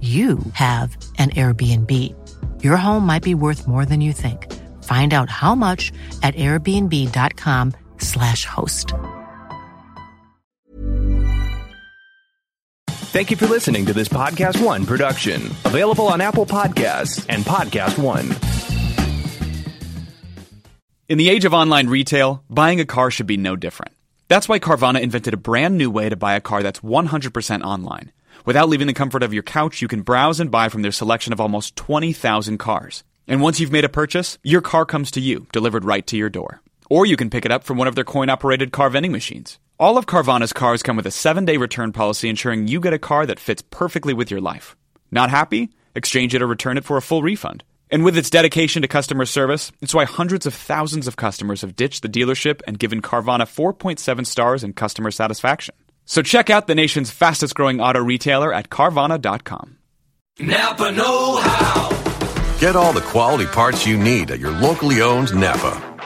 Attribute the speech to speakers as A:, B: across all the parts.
A: you have an Airbnb. Your home might be worth more than you think. Find out how much at airbnb.com/slash host.
B: Thank you for listening to this Podcast One production. Available on Apple Podcasts and Podcast One.
C: In the age of online retail, buying a car should be no different. That's why Carvana invented a brand new way to buy a car that's 100% online. Without leaving the comfort of your couch, you can browse and buy from their selection of almost 20,000 cars. And once you've made a purchase, your car comes to you, delivered right to your door. Or you can pick it up from one of their coin operated car vending machines. All of Carvana's cars come with a seven day return policy ensuring you get a car that fits perfectly with your life. Not happy? Exchange it or return it for a full refund. And with its dedication to customer service, it's why hundreds of thousands of customers have ditched the dealership and given Carvana 4.7 stars in customer satisfaction. So check out the nation's fastest growing auto retailer at Carvana.com.
D: Napa Know How.
E: Get all the quality parts you need at your locally owned Napa.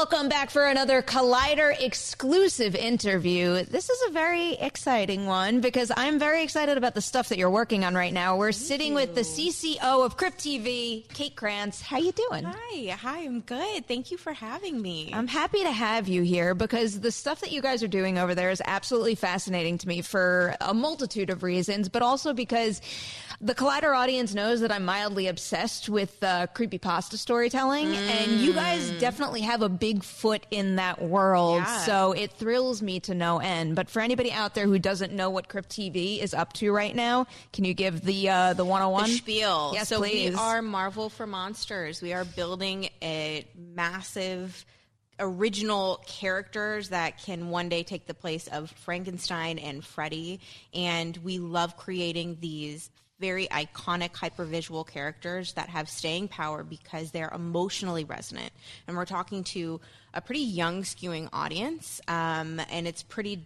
F: Welcome back for another Collider exclusive interview. This is a very exciting one because I'm very excited about the stuff that you're working on right now. We're sitting with the CCO of Crypt TV, Kate Krantz. How you doing?
G: Hi, hi, I'm good. Thank you for having me.
F: I'm happy to have you here because the stuff that you guys are doing over there is absolutely fascinating to me for a multitude of reasons, but also because the Collider audience knows that I'm mildly obsessed with uh, creepypasta storytelling, mm. and you guys definitely have a big foot in that world.
G: Yeah.
F: So it thrills me to no end. But for anybody out there who doesn't know what Crypt TV is up to right now, can you give the uh, the 101?
G: The spiel.
F: Yes,
G: so
F: please.
G: we are Marvel for Monsters. We are building a massive original characters that can one day take the place of Frankenstein and Freddy. And we love creating these very iconic hypervisual characters that have staying power because they're emotionally resonant. And we're talking to a pretty young skewing audience, um, and it's pretty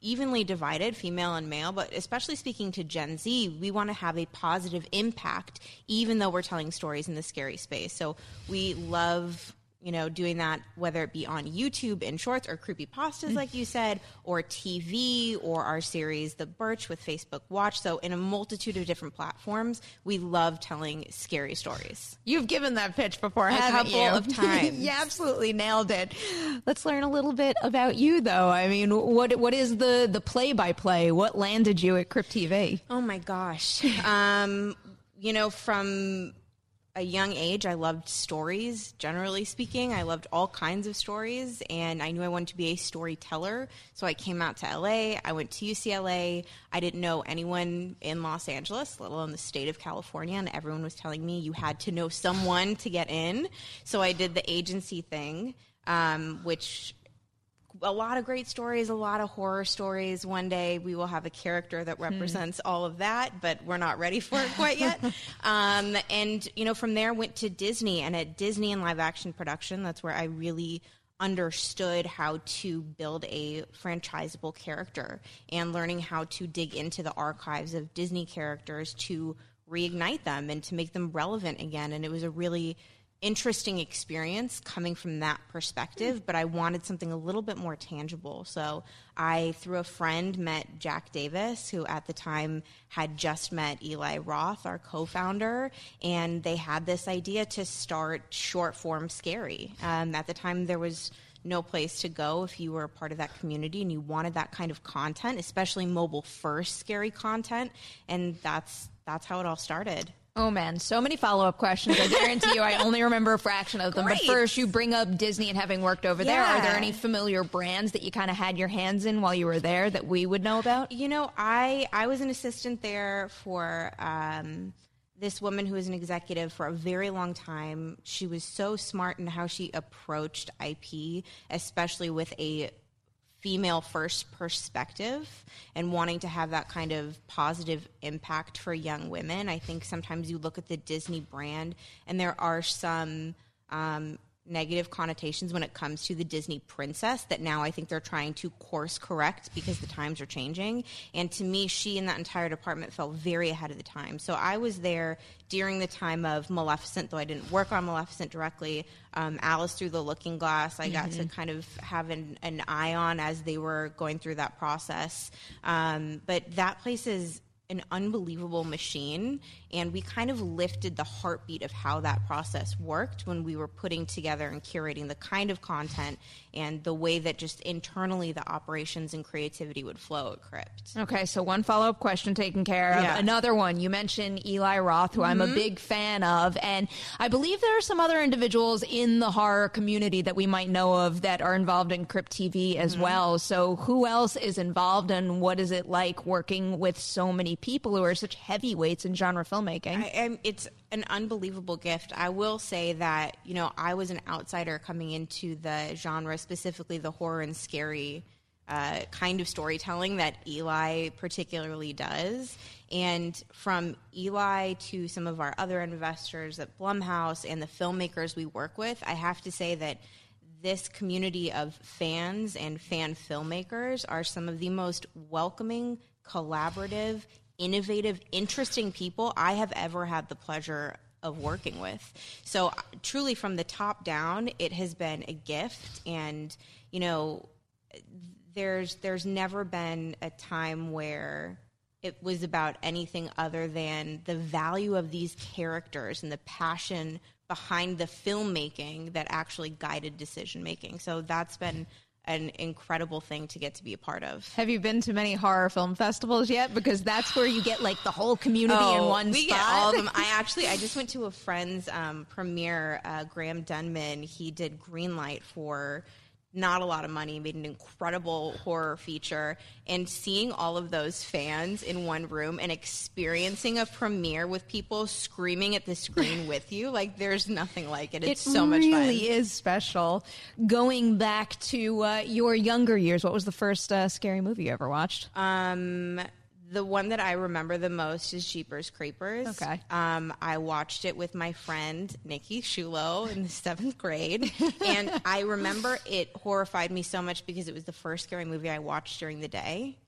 G: evenly divided, female and male, but especially speaking to Gen Z, we want to have a positive impact, even though we're telling stories in the scary space. So we love you know, doing that, whether it be on YouTube in shorts or creepy pastas, like you said, or TV, or our series, The Birch with Facebook Watch. So, in a multitude of different platforms, we love telling scary stories.
F: You've given that pitch before,
G: A
F: haven't
G: couple
F: you?
G: of times.
F: you absolutely nailed it. Let's learn a little bit about you, though. I mean, what what is the the play by play? What landed you at Crypt TV?
G: Oh my gosh. um, you know, from a young age, I loved stories, generally speaking. I loved all kinds of stories, and I knew I wanted to be a storyteller. So I came out to LA. I went to UCLA. I didn't know anyone in Los Angeles, let alone the state of California, and everyone was telling me you had to know someone to get in. So I did the agency thing, um, which a lot of great stories, a lot of horror stories. One day we will have a character that represents all of that, but we're not ready for it quite yet. um, and, you know, from there went to Disney and at Disney and live action production, that's where I really understood how to build a franchisable character and learning how to dig into the archives of Disney characters to reignite them and to make them relevant again. And it was a really interesting experience coming from that perspective, but I wanted something a little bit more tangible. So I, through a friend, met Jack Davis, who at the time had just met Eli Roth, our co founder, and they had this idea to start short form scary. Um, at the time, there was no place to go if you were a part of that community and you wanted that kind of content, especially mobile first scary content. And that's that's how it all started.
F: Oh man, so many follow up questions. I guarantee you, I only remember a fraction of them.
G: Great.
F: But first, you bring up Disney and having worked over there. Are there any familiar brands that you kind of had your hands in while you were there that we would know about?
G: You know, I I was an assistant there for um, this woman who was an executive for a very long time. She was so smart in how she approached IP, especially with a female first perspective and wanting to have that kind of positive impact for young women. I think sometimes you look at the Disney brand and there are some um, negative connotations when it comes to the Disney princess that now I think they're trying to course correct because the times are changing. And to me, she and that entire department felt very ahead of the time. So I was there during the time of Maleficent, though I didn't work on Maleficent directly. Um, Alice Through the Looking Glass, I got to kind of have an, an eye on as they were going through that process. Um, but that place is an unbelievable machine and we kind of lifted the heartbeat of how that process worked when we were putting together and curating the kind of content and the way that just internally the operations and creativity would flow at crypt
F: Okay, so one follow up question taken care of.
G: Yeah.
F: Another one, you mentioned Eli Roth, who I'm a mm-hmm. big fan of. And I believe there are some other individuals in the horror community that we might know of that are involved in Crypt TV as mm-hmm. well. So who else is involved and what is it like working with so many people who are such heavyweights in genre filmmaking?
G: I, am it's an unbelievable gift. I will say that you know I was an outsider coming into the genre, specifically the horror and scary uh, kind of storytelling that Eli particularly does. And from Eli to some of our other investors at Blumhouse and the filmmakers we work with, I have to say that this community of fans and fan filmmakers are some of the most welcoming, collaborative, innovative, interesting people I have ever had the pleasure of working with. So, uh, truly, from the top down, it has been a gift. And, you know, there's there's never been a time where it was about anything other than the value of these characters and the passion behind the filmmaking that actually guided decision making. So that's been an incredible thing to get to be a part of.
F: Have you been to many horror film festivals yet? Because that's where you get like the whole community in one
G: Oh, we
F: spot.
G: get all of them. I actually, I just went to a friend's um, premiere. Uh, Graham Dunman, he did Greenlight for not a lot of money, made an incredible horror feature, and seeing all of those fans in one room and experiencing a premiere with people screaming at the screen with you, like there's nothing like it. It's
F: it
G: so much fun.
F: It really is special. Going back to uh, your younger years, what was the first uh, scary movie you ever watched?
G: Um, the one that I remember the most is Jeepers Creepers.
F: Okay.
G: Um, I watched it with my friend Nikki Shulo in the seventh grade, and I remember it horrified me so much because it was the first scary movie I watched during the day,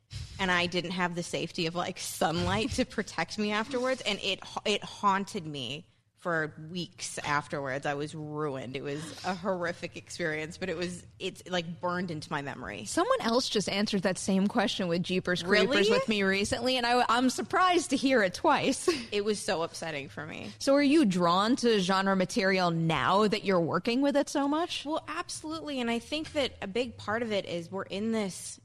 G: and I didn't have the safety of like sunlight to protect me afterwards, and it it haunted me for weeks afterwards. I was ruined. It was a horrific experience, but it was it's like burned into my memory.
F: Someone else just answered that same question with Jeepers Creepers
G: Really?
F: with me recently, and I, I'm surprised to hear it twice.
G: It was so upsetting for me.
F: so, are you drawn to genre material now that you're working with it so much?
G: Well, absolutely. And I think that a big part of it is we're in this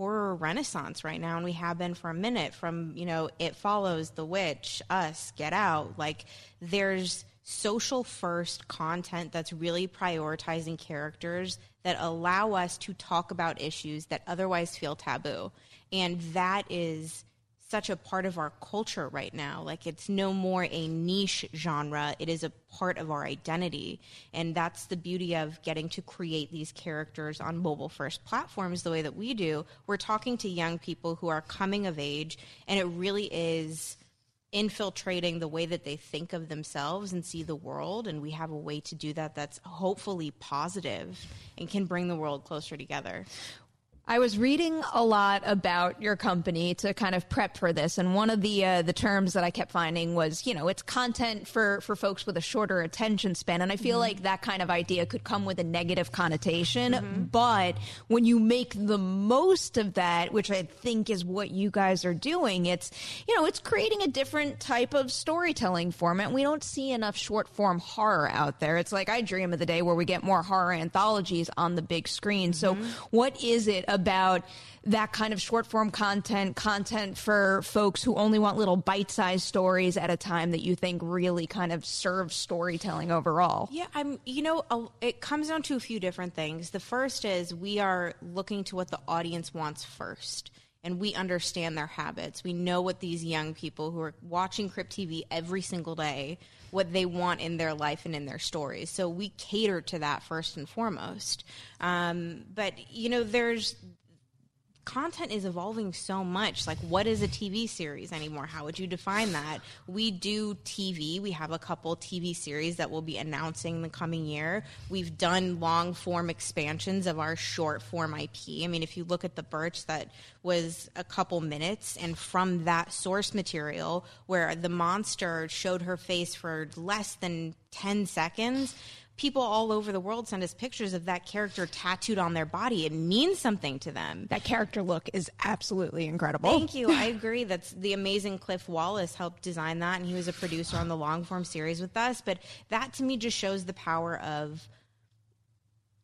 G: horror renaissance right now and we have been for a minute from, you know, It Follows, The Witch, Us, Get Out. Like there's social first content that's really prioritizing characters that allow us to talk about issues that otherwise feel taboo. And that is such a part of our culture right now. Like it's no more a niche genre, it is a part of our identity. And that's the beauty of getting to create these characters on mobile first platforms the way that we do. We're talking to young people who are coming of age, and it really is infiltrating the way that they think of themselves and see the world and we have a way to do that that's hopefully positive and can bring the world closer together
F: I was reading a lot about your company to kind of prep for this, and one of the uh, the terms that I kept finding was, you know, it's content for for folks with a shorter attention span, and I feel mm-hmm. like that kind of idea could come with a negative connotation. Mm-hmm. But when you make the most of that, which I think is what you guys are doing, it's you know, it's creating a different type of storytelling format. We don't see enough short form horror out there. It's like I dream of the day where we get more horror anthologies on the big screen. Mm-hmm. So, what is it? About that kind of short form content, content for folks who only want little bite sized stories at a time that you think really kind of serves storytelling overall?
G: Yeah, I'm, you know, it comes down to a few different things. The first is we are looking to what the audience wants first and we understand their habits. We know what these young people who are watching Crypt TV every single day, what they want in their life and in their stories. So we cater to that first and foremost. Um, but you know, there's content is evolving so much. Like, what is a TV series anymore? How would you define that? We do TV. We have a couple TV series that we'll be announcing in the coming year. We've done long form expansions of our short form IP. I mean, if you look at The Birch, that was a couple minutes. And from that source material, where the monster showed her face for less than 10 seconds, people all over the world send us pictures of that character tattooed on their body. It means something to them.
F: That character look is absolutely incredible.
G: Thank you. I agree. That's the amazing Cliff Wallace helped design that, and he was a producer on the long form series with us. But that to me just shows the power of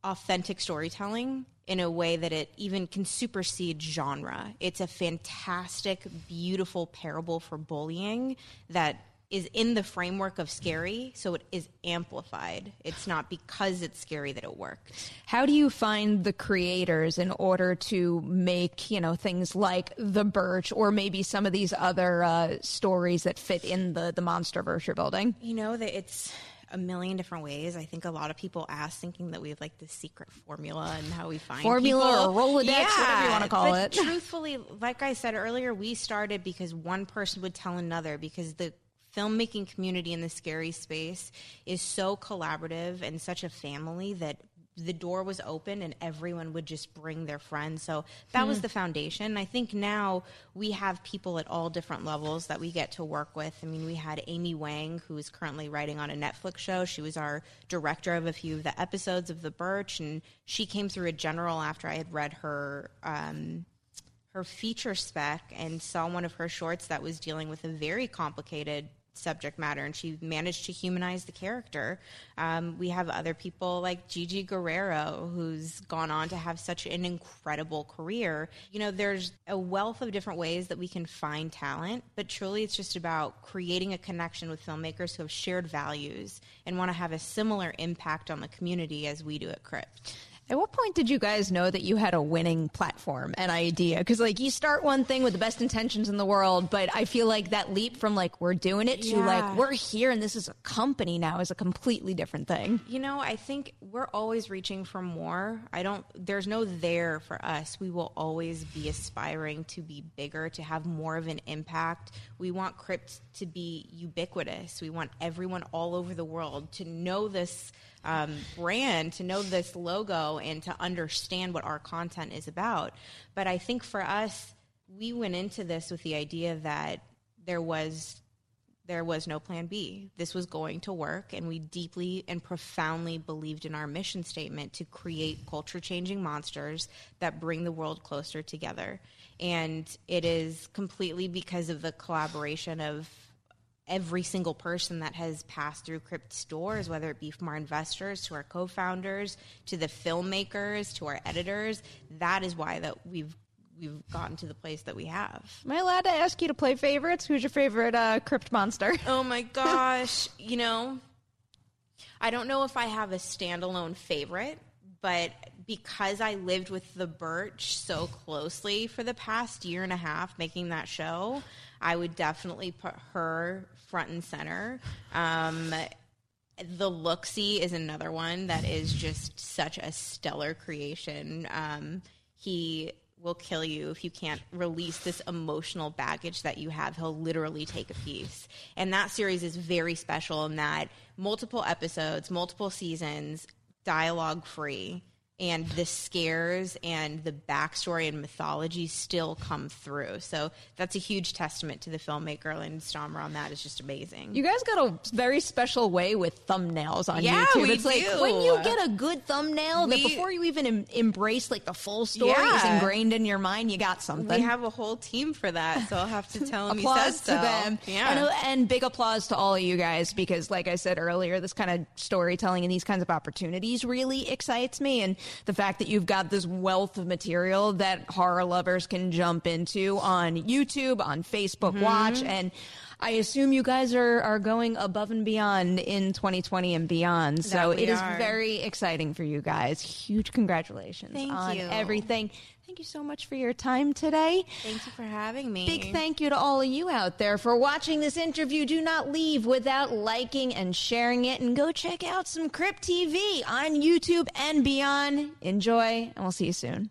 G: authentic storytelling in a way that it even can supersede genre. It's a fantastic, beautiful parable for bullying that is in the framework of scary, so it is amplified. It's not because it's scary that it works.
F: How do you find the creators in order to make, you know, things like The Birch or maybe some of these other uh, stories that fit in the, the monster verse you're building?
G: You know, that it's a million different ways. I think a lot of people ask thinking that we have like the secret formula and how we find
F: formula
G: people.
F: or Rolodex, yeah, whatever you want to call
G: but
F: it.
G: Truthfully, like I said earlier, we started because one person would tell another because the filmmaking community in the scary space is so collaborative and such a family that the door was open and everyone would just bring their friends. So that hmm. was the foundation. I think now we have people at all different levels that we get to work with. I mean, we had Amy Wang, who is currently writing on a Netflix show. She was our director of a few of the episodes of The Birch, and she came through a general after I had read her. Um, her feature spec and saw one of her shorts that was dealing with a very complicated subject matter and she managed to humanize the character. Um, we have other people like Gigi Guerrero, who's gone on to have such an incredible career. You know, there's a wealth of different ways that we can find talent, but truly it's just about creating a connection with filmmakers who have shared values and want to have a similar impact on the community as we do at Crypt.
F: At what point did you guys know that you had a winning platform and idea? Because like you start one thing with the best intentions in the world, but I feel like that leap from like we're doing it to yeah. like we're here and this is a company now is a completely different thing.
G: You know, I think we're always reaching for more. I don't. There's no there for us. We will always be aspiring to be bigger, to have more of an impact. We want Crypt to be ubiquitous. We want everyone all over the world to know this um, brand, to know this logo, and to understand what our content is about. But I think for us, we went into this with the idea that there was there was no plan B. This was going to work, and we deeply and profoundly believed in our mission statement to create culture changing monsters that bring the world closer together. And it is completely because of the collaboration of every single person that has passed through Crypt stores, whether it be from our investors to our co-founders to the filmmakers to our editors. That is why that we've we've gotten to the place that we have.
F: Am I allowed to ask you to play favorites? Who's your favorite uh, Crypt monster?
G: Oh my gosh, you know. I don't know if I have a standalone favorite, but because I lived with the Birch so closely for the past year and a half making that show, I would definitely put her front and center. Um, the Look-See is another one that is just such a stellar creation. Um, he will kill you if you can't release this emotional baggage that you have. He'll literally take a piece. And that series is very special in that multiple episodes, multiple seasons, dialogue free and the scares and the backstory and mythology still come through. So that's a huge testament to the filmmaker Lynn Stommer on that. Is just amazing.
F: You guys got a very special way with thumbnails on
G: Yeah,
F: YouTube.
G: we
F: it's like
G: do.
F: when you get a good thumbnail that
G: We-
F: before you even em- embrace like the full story is ingrained in your mind, you got something.
G: we have a whole team for that, so I'll have to tell him.
F: applause to
G: so.
F: them.
G: Yeah.
F: And, uh, and big applause to all of you guys because, like I said earlier, this kind of storytelling and these kinds of opportunities really excites me. And the fact that you've got this wealth of material that horror lovers can jump into on YouTube, on Facebook
G: Mm-hmm.
F: Watch, and I assume you guys are, are going above and beyond in 2020 and beyond. So
G: That we
F: it is
G: are.
F: very exciting for you guys. Huge congratulations
G: Thank
F: on
G: you.
F: everything. Thank you so much for your time today.
G: Thank you for having me.
F: Big thank you to all of you out there for watching this interview. Do not leave without liking and sharing it, and go check out some Crypt TV on YouTube and beyond. Enjoy, and we'll see you soon.